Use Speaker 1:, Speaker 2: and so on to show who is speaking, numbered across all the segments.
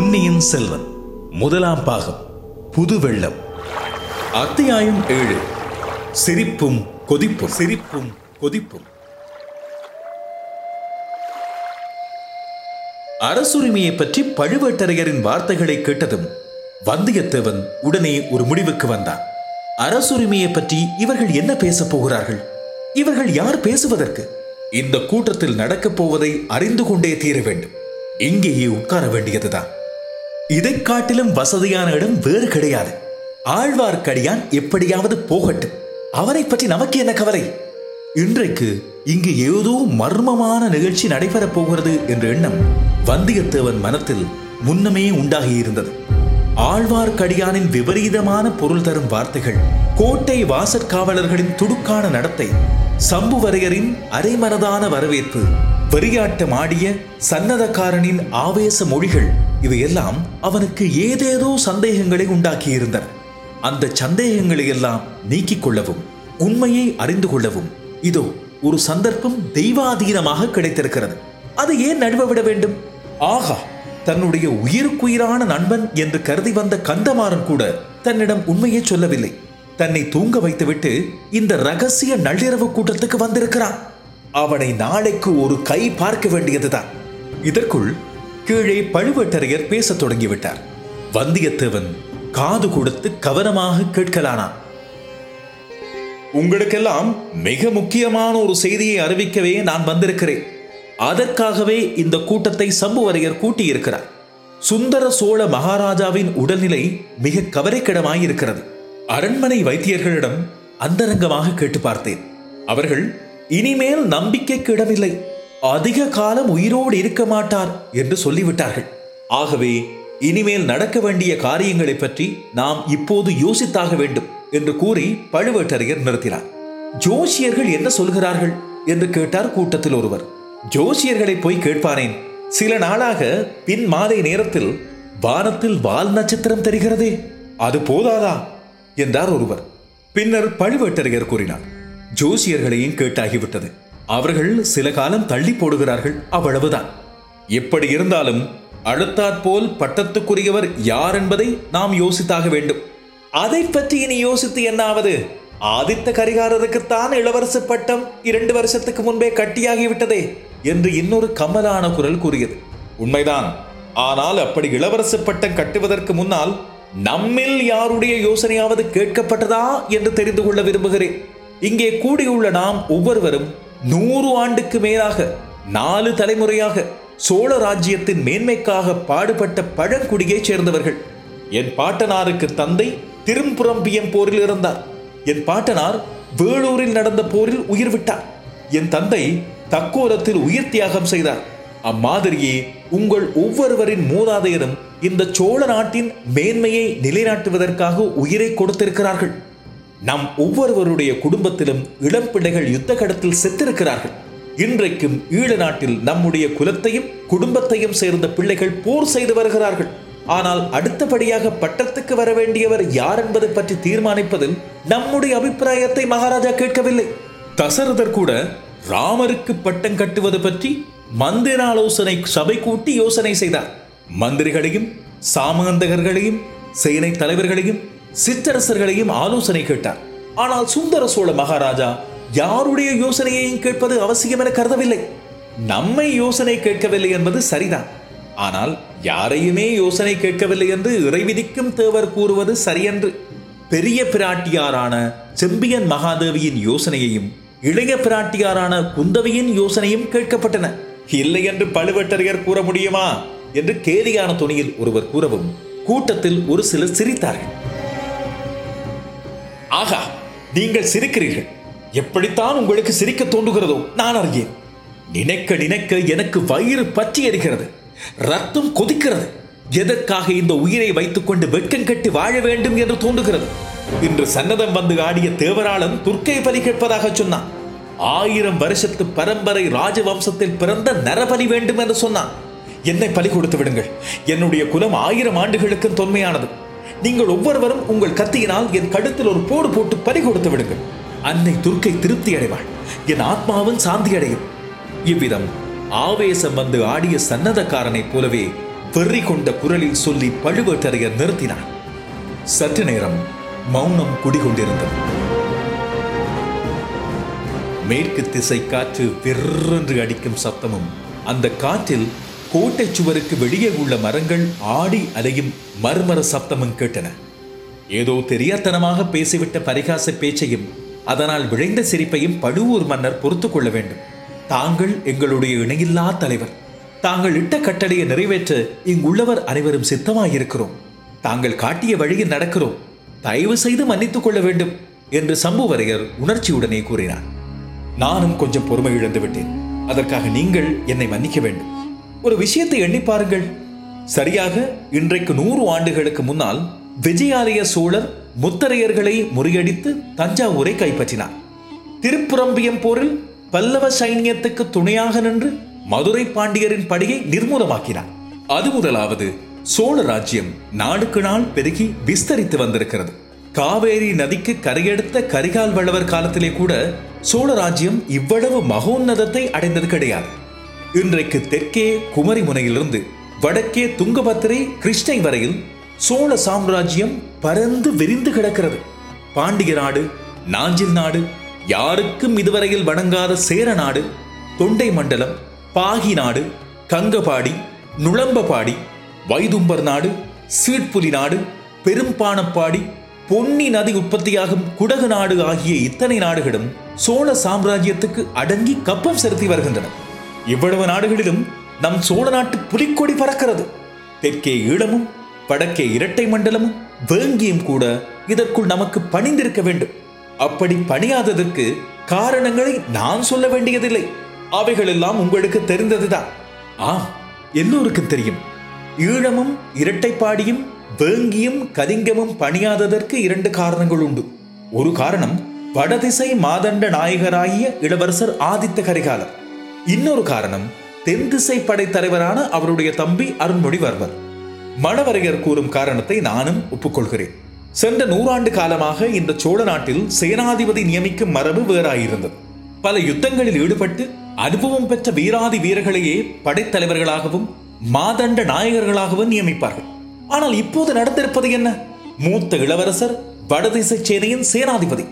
Speaker 1: பொன்னியின் செல்வன் முதலாம் பாகம் புது வெள்ளம் அத்தியாயம் ஏழு சிரிப்பும் கொதிப்பும் சிரிப்பும் கொதிப்பும் அரசுரிமையை பற்றி பழுவேட்டரையரின் வார்த்தைகளை கேட்டதும் வந்தியத்தேவன் உடனே ஒரு முடிவுக்கு வந்தான் அரசுரிமையை பற்றி இவர்கள் என்ன பேசப் போகிறார்கள் இவர்கள் யார் பேசுவதற்கு இந்த கூட்டத்தில் நடக்கப் போவதை அறிந்து கொண்டே தீர வேண்டும் இங்கேயே உட்கார வேண்டியதுதான் இதை காட்டிலும் வசதியான இடம் வேறு கிடையாது ஆழ்வார்க்கடியான் எப்படியாவது போகட்டும் அவரை பற்றி நமக்கு என்ன கவலை இன்றைக்கு இங்கு ஏதோ மர்மமான நிகழ்ச்சி நடைபெறப் போகிறது என்ற எண்ணம் வந்தியத்தேவன் மனத்தில் முன்னமே உண்டாகியிருந்தது ஆழ்வார்க்கடியானின் விபரீதமான பொருள் தரும் வார்த்தைகள் கோட்டை வாசற்காவலர்களின் துடுக்கான நடத்தை சம்புவரையரின் அரைமனதான வரவேற்பு வெறியாட்டமாடிய சன்னதக்காரனின் ஆவேச மொழிகள் இது எல்லாம் அவனுக்கு ஏதேதோ சந்தேகங்களை உண்டாக்கியிருந்தன அந்த சந்தேகங்களை எல்லாம் நீக்கிக் கொள்ளவும் உண்மையை அறிந்து கொள்ளவும் இதோ ஒரு சந்தர்ப்பம் தெய்வாதீனமாக கிடைத்திருக்கிறது அது ஏன் நடுவ விட வேண்டும் ஆகா தன்னுடைய உயிருக்குயிரான நண்பன் என்று கருதி வந்த கந்தமாறன் கூட தன்னிடம் உண்மையை சொல்லவில்லை தன்னை தூங்க வைத்துவிட்டு இந்த ரகசிய நள்ளிரவு கூட்டத்துக்கு வந்திருக்கிறான் அவனை நாளைக்கு ஒரு கை பார்க்க வேண்டியதுதான் இதற்குள் கீழே பழுவேட்டரையர் பேசத் தொடங்கிவிட்டார் வந்தியத்தேவன் காது கொடுத்து கவனமாக கேட்கலானான் உங்களுக்கெல்லாம் மிக முக்கியமான ஒரு செய்தியை அறிவிக்கவே நான் வந்திருக்கிறேன் அதற்காகவே இந்த கூட்டத்தை சம்புவரையர் கூட்டியிருக்கிறார் சுந்தர சோழ மகாராஜாவின் உடல்நிலை மிக கவரைக்கிடமாயிருக்கிறது அரண்மனை வைத்தியர்களிடம் அந்தரங்கமாக கேட்டு பார்த்தேன் அவர்கள் இனிமேல் நம்பிக்கைக்கு இடமில்லை அதிக காலம் உயிரோடு இருக்க மாட்டார் என்று சொல்லிவிட்டார்கள் ஆகவே இனிமேல் நடக்க வேண்டிய காரியங்களை பற்றி நாம் இப்போது யோசித்தாக வேண்டும் என்று கூறி பழுவேட்டரையர் நிறுத்தினார் ஜோசியர்கள் என்ன சொல்கிறார்கள் என்று கேட்டார் கூட்டத்தில் ஒருவர் ஜோசியர்களை போய் கேட்பானேன் சில நாளாக பின் மாலை நேரத்தில் வானத்தில் வால் நட்சத்திரம் தெரிகிறதே அது போதாதா என்றார் ஒருவர் பின்னர் பழுவேட்டரையர் கூறினார் ஜோசியர்களையும் கேட்டாகிவிட்டது அவர்கள் சில காலம் தள்ளி போடுகிறார்கள் அவ்வளவுதான் எப்படி இருந்தாலும் போல் பட்டத்துக்குரியவர் யார் என்பதை நாம் யோசித்தாக வேண்டும் அதை பற்றி இனி யோசித்து என்னாவது ஆதித்த கரிகாரருக்குத்தான் இளவரசு பட்டம் இரண்டு வருஷத்துக்கு முன்பே கட்டியாகிவிட்டதே என்று இன்னொரு கமலான குரல் கூறியது உண்மைதான் ஆனால் அப்படி இளவரசு பட்டம் கட்டுவதற்கு முன்னால் நம்மில் யாருடைய யோசனையாவது கேட்கப்பட்டதா என்று தெரிந்து கொள்ள விரும்புகிறேன் இங்கே கூடியுள்ள நாம் ஒவ்வொருவரும் நூறு ஆண்டுக்கு மேலாக நாலு தலைமுறையாக சோழ ராஜ்யத்தின் மேன்மைக்காக பாடுபட்ட பழங்குடியைச் சேர்ந்தவர்கள் என் பாட்டனாருக்கு தந்தை திரும்புறம்பியம் போரில் இருந்தார் என் பாட்டனார் வேளூரில் நடந்த போரில் உயிர் விட்டார் என் தந்தை தக்கோலத்தில் உயிர் தியாகம் செய்தார் அம்மாதிரியே உங்கள் ஒவ்வொருவரின் மூதாதையரும் இந்த சோழ நாட்டின் மேன்மையை நிலைநாட்டுவதற்காக உயிரை கொடுத்திருக்கிறார்கள் நம் ஒவ்வொருவருடைய குடும்பத்திலும் இளம் பிள்ளைகள் யுத்த கடத்தில் செத்திருக்கிறார்கள் இன்றைக்கும் ஈழ நாட்டில் நம்முடைய குலத்தையும் குடும்பத்தையும் சேர்ந்த பிள்ளைகள் போர் செய்து வருகிறார்கள் ஆனால் அடுத்தபடியாக பட்டத்துக்கு வர வேண்டியவர் யார் என்பதை பற்றி தீர்மானிப்பதில் நம்முடைய அபிப்பிராயத்தை மகாராஜா கேட்கவில்லை தசரதர் கூட ராமருக்கு பட்டம் கட்டுவது பற்றி மந்திர ஆலோசனை சபை கூட்டி யோசனை செய்தார் மந்திரிகளையும் சாமந்தகர்களையும் சேனை தலைவர்களையும் சிற்றரசர்களையும் ஆலோசனை கேட்டார் ஆனால் சுந்தர சோழ மகாராஜா யாருடைய யோசனையையும் கேட்பது அவசியம் என கருதவில்லை நம்மை யோசனை கேட்கவில்லை என்பது சரிதான் ஆனால் யாரையுமே யோசனை கேட்கவில்லை என்று இறைவிதிக்கும் தேவர் கூறுவது சரியன்று பெரிய பிராட்டியாரான செம்பியன் மகாதேவியின் யோசனையையும் இளைய பிராட்டியாரான குந்தவியின் யோசனையும் கேட்கப்பட்டன இல்லை என்று பழுவேட்டரையர் கூற முடியுமா என்று கேலியான துணியில் ஒருவர் கூறவும் கூட்டத்தில் ஒரு சிலர் சிரித்தார்கள் ஆகா நீங்கள் சிரிக்கிறீர்கள் எப்படித்தான் உங்களுக்கு சிரிக்க தோன்றுகிறதோ நான் அறியேன் நினைக்க நினைக்க எனக்கு வயிறு பற்றி எறிகிறது ரத்தம் கொதிக்கிறது எதற்காக இந்த உயிரை வைத்துக்கொண்டு வெட்கம் கட்டி வாழ வேண்டும் என்று தோன்றுகிறது இன்று சன்னதம் வந்து ஆடிய தேவராளன் துர்க்கை பலி கேட்பதாக சொன்னான் ஆயிரம் வருஷத்து பரம்பரை ராஜவம்சத்தில் பிறந்த நரபலி வேண்டும் என்று சொன்னான் என்னை பலி கொடுத்து விடுங்கள் என்னுடைய குலம் ஆயிரம் ஆண்டுகளுக்கும் தொன்மையானது நீங்கள் ஒவ்வொருவரும் உங்கள் கத்தியினால் என் கழுத்தில் ஒரு போடு போட்டு பறி கொடுத்து விடுங்கள் அன்னை துர்க்கை திருப்தி அடைவாள் என் ஆத்மாவும் சாந்தி அடையும் இவ்விதம் ஆவேசம் வந்து ஆடிய சன்னதக்காரனைப் போலவே வெறி கொண்ட குரலில் சொல்லி பழுவேட்டரைய நிறுத்தினார் சற்று நேரம் மௌனம் குடிகொண்டிருந்தது மேற்கு திசை காற்று வெர்ரென்று அடிக்கும் சத்தமும் அந்த காற்றில் கோட்டை சுவருக்கு வெளியே உள்ள மரங்கள் ஆடி அலையும் மர்மர சப்தமும் கேட்டன ஏதோ தெரியாதனமாக பேசிவிட்ட பரிகாச பேச்சையும் அதனால் விளைந்த சிரிப்பையும் பழுவூர் மன்னர் பொறுத்து கொள்ள வேண்டும் தாங்கள் எங்களுடைய இணையில்லா தலைவர் தாங்கள் இட்ட கட்டளையை நிறைவேற்ற இங்குள்ளவர் அனைவரும் சித்தமாயிருக்கிறோம் தாங்கள் காட்டிய வழியில் நடக்கிறோம் தயவு செய்து மன்னித்துக் கொள்ள வேண்டும் என்று சம்புவரையர் உணர்ச்சியுடனே கூறினார் நானும் கொஞ்சம் பொறுமை இழந்து விட்டேன் அதற்காக நீங்கள் என்னை மன்னிக்க வேண்டும் ஒரு விஷயத்தை எண்ணி பாருங்கள் சரியாக இன்றைக்கு நூறு ஆண்டுகளுக்கு முன்னால் விஜயாலய சோழர் முத்தரையர்களை முறியடித்து தஞ்சாவூரை கைப்பற்றினார் திருப்புரம்பியம் போரில் பல்லவ சைன்யத்துக்கு துணையாக நின்று மதுரை பாண்டியரின் படியை நிர்மூலமாக்கினார் அது முதலாவது சோழ ராஜ்யம் நாளுக்கு நாள் பெருகி விஸ்தரித்து வந்திருக்கிறது காவேரி நதிக்கு கரையெடுத்த கரிகால் வளவர் காலத்திலே கூட சோழ ராஜ்யம் இவ்வளவு மகோன்னதத்தை அடைந்தது கிடையாது இன்றைக்கு தெற்கே குமரிமுனையிலிருந்து வடக்கே துங்கபத்திரை கிருஷ்ணை வரையில் சோழ சாம்ராஜ்யம் பரந்து விரிந்து கிடக்கிறது பாண்டிய நாடு நாஞ்சில் நாடு யாருக்கும் இதுவரையில் வணங்காத சேர நாடு தொண்டை மண்டலம் பாகி நாடு கங்கபாடி நுழம்பபாடி வைதும்பர் நாடு சீட்புலி நாடு பெரும்பானப்பாடி பொன்னி நதி உற்பத்தியாகும் குடகு நாடு ஆகிய இத்தனை நாடுகளும் சோழ சாம்ராஜ்யத்துக்கு அடங்கி கப்பம் செலுத்தி வருகின்றன இவ்வளவு நாடுகளிலும் நம் சோழ நாட்டு புலிக்கொடி பறக்கிறது தெற்கே ஈழமும் வடக்கே இரட்டை மண்டலமும் வேங்கியும் கூட இதற்குள் நமக்கு பணிந்திருக்க வேண்டும் அப்படி பணியாததற்கு காரணங்களை நான் சொல்ல வேண்டியதில்லை அவைகள் எல்லாம் உங்களுக்கு தெரிந்ததுதான் ஆம் எல்லோருக்கும் தெரியும் ஈழமும் இரட்டைப்பாடியும் வேங்கியும் கலிங்கமும் பணியாததற்கு இரண்டு காரணங்கள் உண்டு ஒரு காரணம் வடதிசை மாதண்ட நாயகராகிய இளவரசர் ஆதித்த கரிகாலர் இன்னொரு காரணம் தென் திசை படைத்தலைவரான அவருடைய தம்பி அருண்மொழிவர்மர் மணவரையர் கூறும் காரணத்தை நானும் ஒப்புக்கொள்கிறேன் சென்ற நூறாண்டு காலமாக இந்த சோழ நாட்டில் சேனாதிபதி நியமிக்கும் மரபு வேறாயிருந்தது பல யுத்தங்களில் ஈடுபட்டு அனுபவம் பெற்ற வீராதி வீரர்களையே படைத்தலைவர்களாகவும் மாதண்ட நாயகர்களாகவும் நியமிப்பார்கள் ஆனால் இப்போது நடந்திருப்பது என்ன மூத்த இளவரசர் வடதிசை சேனையின் சேனாதிபதி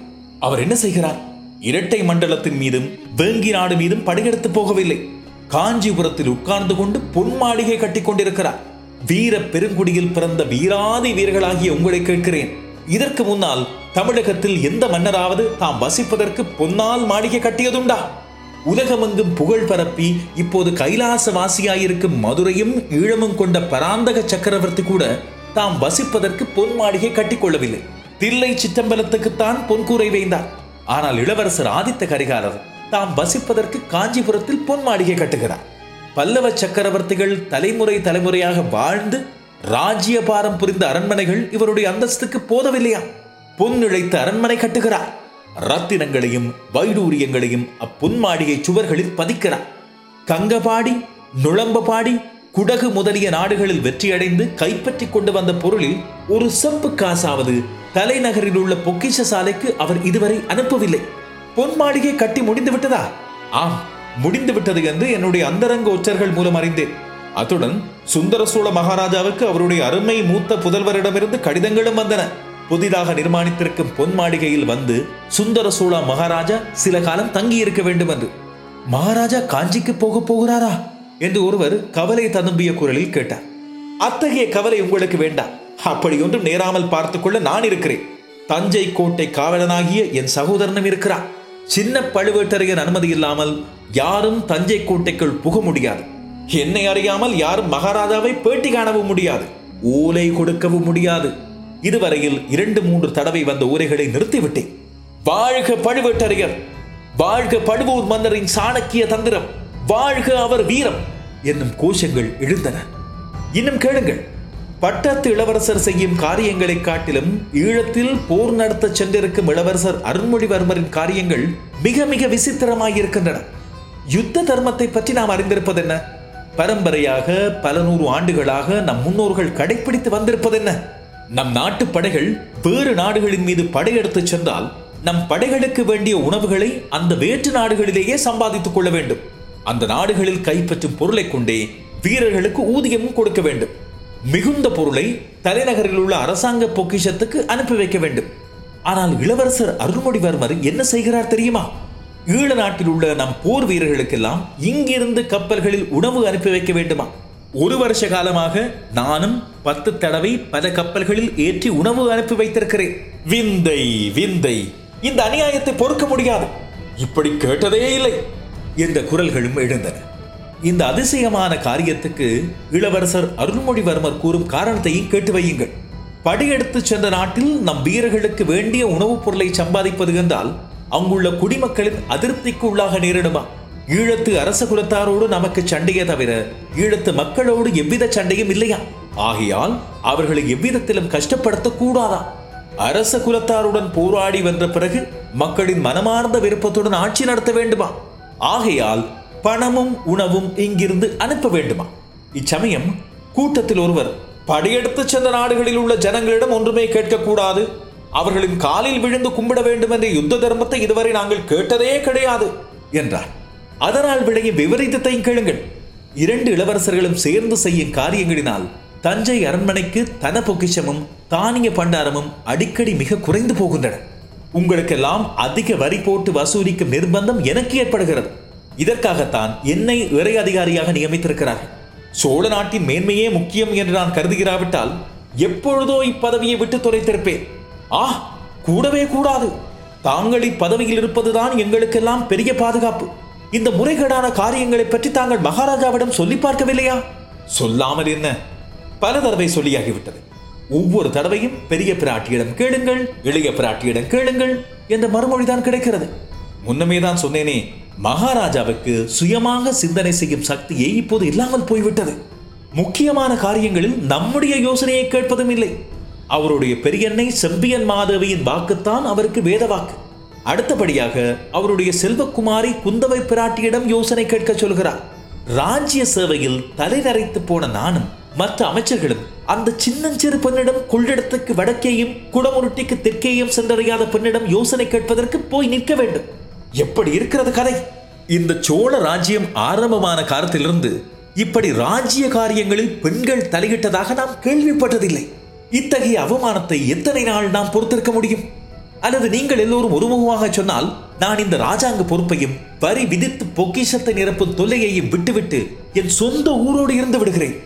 Speaker 1: அவர் என்ன செய்கிறார் இரட்டை மண்டலத்தின் மீதும் வேங்கி நாடு மீதும் படையெடுத்து போகவில்லை காஞ்சிபுரத்தில் உட்கார்ந்து கொண்டு பொன் மாளிகை கட்டி கொண்டிருக்கிறார் வீர பெருங்குடியில் பிறந்த வீராதி வீரர்களாகிய உங்களை கேட்கிறேன் இதற்கு முன்னால் தமிழகத்தில் எந்த மன்னராவது தாம் வசிப்பதற்கு பொன்னால் மாளிகை கட்டியதுண்டா உலகமெங்கும் புகழ் பரப்பி இப்போது கைலாசவாசியாயிருக்கும் மதுரையும் ஈழமும் கொண்ட பராந்தக சக்கரவர்த்தி கூட தாம் வசிப்பதற்கு பொன் மாளிகை கட்டிக்கொள்ளவில்லை தில்லை பொன் பொன்கூரை வைந்தார் ஆனால் இளவரசர் ஆதித்த கரிகாலர் தாம் வசிப்பதற்கு காஞ்சிபுரத்தில் பொன் மாளிகை கட்டுகிறார் பல்லவ சக்கரவர்த்திகள் தலைமுறை தலைமுறையாக வாழ்ந்து பாரம் புரிந்த அரண்மனைகள் இவருடைய அந்தஸ்துக்கு போதவில்லையா பொன் இழைத்த அரண்மனை கட்டுகிறார் ரத்தினங்களையும் வைடூரியங்களையும் அப்பொன் மாளிகை சுவர்களில் பதிக்கிறார் கங்கபாடி நுழம்பபாடி குடகு முதலிய நாடுகளில் வெற்றியடைந்து கைப்பற்றி கொண்டு வந்த பொருளில் ஒரு செப்பு காசாவது தலைநகரில் உள்ள பொக்கிஷ சாலைக்கு அவர் இதுவரை அனுப்பவில்லை பொன் மாளிகை கட்டி முடிந்து விட்டதா ஆம் முடிந்து விட்டது என்று என்னுடைய அந்தரங்க உச்சர்கள் மூலம் அறிந்தேன் அத்துடன் சுந்தர சோழ மகாராஜாவுக்கு அவருடைய அருமை மூத்த புதல்வரிடமிருந்து கடிதங்களும் வந்தன புதிதாக நிர்மாணித்திருக்கும் பொன் மாளிகையில் வந்து சுந்தர சோழ மகாராஜா சில காலம் தங்கி இருக்க வேண்டும் என்று மகாராஜா காஞ்சிக்கு போக போகிறாரா என்று ஒருவர் கவலை ததும்பிய குரலில் கேட்டார் அத்தகைய கவலை உங்களுக்கு வேண்டாம் அப்படி ஒன்றும் நேராமல் பார்த்துக்கொள்ள நான் இருக்கிறேன் தஞ்சை கோட்டை காவலனாகிய என் சகோதரனும் இருக்கிறார் சின்ன பழுவேட்டரையன் அனுமதி இல்லாமல் யாரும் தஞ்சை கோட்டைக்குள் புக முடியாது என்னை அறியாமல் யாரும் மகாராஜாவை பேட்டி காணவும் முடியாது ஊலை கொடுக்கவும் முடியாது இதுவரையில் இரண்டு மூன்று தடவை வந்த ஊரைகளை நிறுத்திவிட்டேன் வாழ்க பழுவேட்டரையர் வாழ்க பழுவூர் மன்னரின் சாணக்கிய தந்திரம் வாழ்க அவர் வீரம் என்னும் கோஷங்கள் எழுந்தன இன்னும் கேளுங்கள் பட்டத்து இளவரசர் செய்யும் காரியங்களை காட்டிலும் ஈழத்தில் போர் நடத்த சென்றிருக்கும் இளவரசர் அருண்மொழிவர்மரின் காரியங்கள் மிக மிக விசித்திரமாயிருக்கின்றன யுத்த தர்மத்தை பற்றி நாம் அறிந்திருப்பது என்ன பரம்பரையாக பல நூறு ஆண்டுகளாக நம் முன்னோர்கள் கடைபிடித்து வந்திருப்பது என்ன நம் நாட்டு படைகள் வேறு நாடுகளின் மீது படையெடுத்து சென்றால் நம் படைகளுக்கு வேண்டிய உணவுகளை அந்த வேற்று நாடுகளிலேயே சம்பாதித்துக் கொள்ள வேண்டும் அந்த நாடுகளில் கைப்பற்றும் பொருளை கொண்டே வீரர்களுக்கு ஊதியமும் கொடுக்க வேண்டும் மிகுந்த பொருளை தலைநகரில் உள்ள அரசாங்க பொக்கிஷத்துக்கு அனுப்பி வைக்க வேண்டும் ஆனால் இளவரசர் அருள்மொழிவர்மர் என்ன செய்கிறார் தெரியுமா ஈழ நாட்டில் உள்ள நம் போர் வீரர்களுக்கெல்லாம் இங்கிருந்து கப்பல்களில் உணவு அனுப்பி வைக்க வேண்டுமா ஒரு வருஷ காலமாக நானும் பத்து தடவை பல கப்பல்களில் ஏற்றி உணவு அனுப்பி வைத்திருக்கிறேன் விந்தை விந்தை இந்த அநியாயத்தை பொறுக்க முடியாது இப்படி கேட்டதே இல்லை என்ற குரல்களும் எழுந்தன இந்த அதிசயமான காரியத்துக்கு இளவரசர் அருள்மொழிவர்மர் கூறும் காரணத்தையும் கேட்டு வையுங்கள் படியெடுத்து சென்ற நாட்டில் நம் வீரர்களுக்கு வேண்டிய உணவுப் பொருளை சம்பாதிப்பது என்றால் அங்குள்ள குடிமக்களின் அதிருப்திக்கு உள்ளாக நேரிடுமா ஈழத்து அரச குலத்தாரோடு நமக்கு சண்டையே தவிர ஈழத்து மக்களோடு எவ்வித சண்டையும் இல்லையா ஆகையால் அவர்களை எவ்விதத்திலும் கஷ்டப்படுத்த கூடாதா அரச குலத்தாருடன் போராடி வந்த பிறகு மக்களின் மனமார்ந்த விருப்பத்துடன் ஆட்சி நடத்த வேண்டுமா ஆகையால் பணமும் உணவும் இங்கிருந்து அனுப்ப வேண்டுமா இச்சமயம் கூட்டத்தில் ஒருவர் படையெடுத்து சென்ற நாடுகளில் உள்ள ஜனங்களிடம் ஒன்றுமே கேட்கக்கூடாது அவர்களின் காலில் விழுந்து கும்பிட வேண்டும் என்ற யுத்த தர்மத்தை இதுவரை நாங்கள் கேட்டதே கிடையாது என்றார் அதனால் விளையும் விபரீதத்தையும் கேளுங்கள் இரண்டு இளவரசர்களும் சேர்ந்து செய்யும் காரியங்களினால் தஞ்சை அரண்மனைக்கு தன பொக்கிஷமும் தானிய பண்டாரமும் அடிக்கடி மிக குறைந்து போகின்றன உங்களுக்கெல்லாம் அதிக வரி போட்டு வசூலிக்கும் நிர்பந்தம் எனக்கு ஏற்படுகிறது இதற்காகத்தான் என்னை இறை அதிகாரியாக நியமித்திருக்கிறார்கள் சோழ நாட்டின் மேன்மையே முக்கியம் என்று நான் கருதுகிறாவிட்டால் எப்பொழுதோ இப்பதவியை விட்டு துறைத்திருப்பேன் ஆ கூடவே கூடாது தாங்கள் இப்பதவியில் இருப்பதுதான் எங்களுக்கெல்லாம் பெரிய பாதுகாப்பு இந்த முறைகேடான காரியங்களை பற்றி தாங்கள் மகாராஜாவிடம் சொல்லி பார்க்கவில்லையா சொல்லாமல் என்ன பல தடவை சொல்லியாகிவிட்டது ஒவ்வொரு தடவையும் பெரிய பிராட்டியிடம் கேளுங்கள் இளைய பிராட்டியிடம் கேளுங்கள் என்ற மறுமொழிதான் கிடைக்கிறது முன்னமே தான் சொன்னேனே மகாராஜாவுக்கு சுயமாக சிந்தனை செய்யும் சக்தியே இப்போது இல்லாமல் போய்விட்டது முக்கியமான காரியங்களில் நம்முடைய யோசனையை கேட்பதும் இல்லை அவருடைய பெரியன்னை செம்பியன் மாதவியின் வாக்குத்தான் அவருக்கு வேத வாக்கு அடுத்தபடியாக அவருடைய செல்வக்குமாரி குந்தவை பிராட்டியிடம் யோசனை கேட்க சொல்கிறார் ராஜ்ய சேவையில் தலைநரைத்து போன நானும் மற்ற அமைச்சர்களும் அந்த சின்னஞ்சிறு பெண்ணிடம் கொள்ளிடத்துக்கு வடக்கேயும் குடமுருட்டிக்கு தெற்கேயும் சென்றடையாத பெண்ணிடம் யோசனை கேட்பதற்கு போய் நிற்க வேண்டும் எப்படி இருக்கிறது கதை இந்த சோழ ராஜ்யம் ஆரம்பமான காலத்திலிருந்து இப்படி ராஜ்ய காரியங்களில் பெண்கள் தலையிட்டதாக நாம் கேள்விப்பட்டதில்லை இத்தகைய அவமானத்தை எத்தனை நாள் நாம் பொறுத்திருக்க முடியும் அல்லது நீங்கள் எல்லோரும் ஒருமுகமாக சொன்னால் நான் இந்த ராஜாங்க பொறுப்பையும் வரி விதித்து பொக்கிஷத்தை நிரப்பும் தொல்லையையும் விட்டுவிட்டு என் சொந்த ஊரோடு இருந்து விடுகிறேன்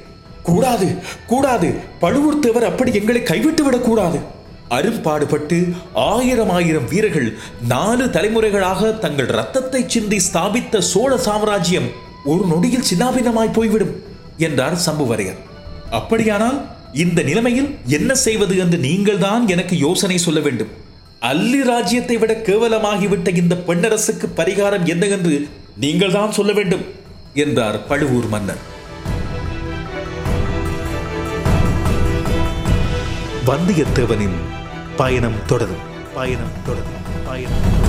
Speaker 1: கூடாது கூடாது பழுவூர் தேவர் அப்படி எங்களை கைவிட்டு விடக்கூடாது அரும்பாடுபட்டு ஆயிரம் ஆயிரம் வீரர்கள் நாலு தலைமுறைகளாக தங்கள் ரத்தத்தை சிந்தி ஸ்தாபித்த சோழ சாம்ராஜ்யம் ஒரு நொடியில் சின்னாபின்னமாய் போய்விடும் என்றார் சம்புவரையர் அப்படியானால் இந்த நிலைமையில் என்ன செய்வது என்று நீங்கள்தான் எனக்கு யோசனை சொல்ல வேண்டும் அல்லி ராஜ்யத்தை விட கேவலமாகிவிட்ட இந்த பெண்ணரசுக்கு பரிகாரம் என்ன என்று நீங்கள்தான் சொல்ல வேண்டும் என்றார் பழுவூர் மன்னர் வந்தியத்தேவனின் பயணம் தொடரும் பயணம் தொடரும் பயணம்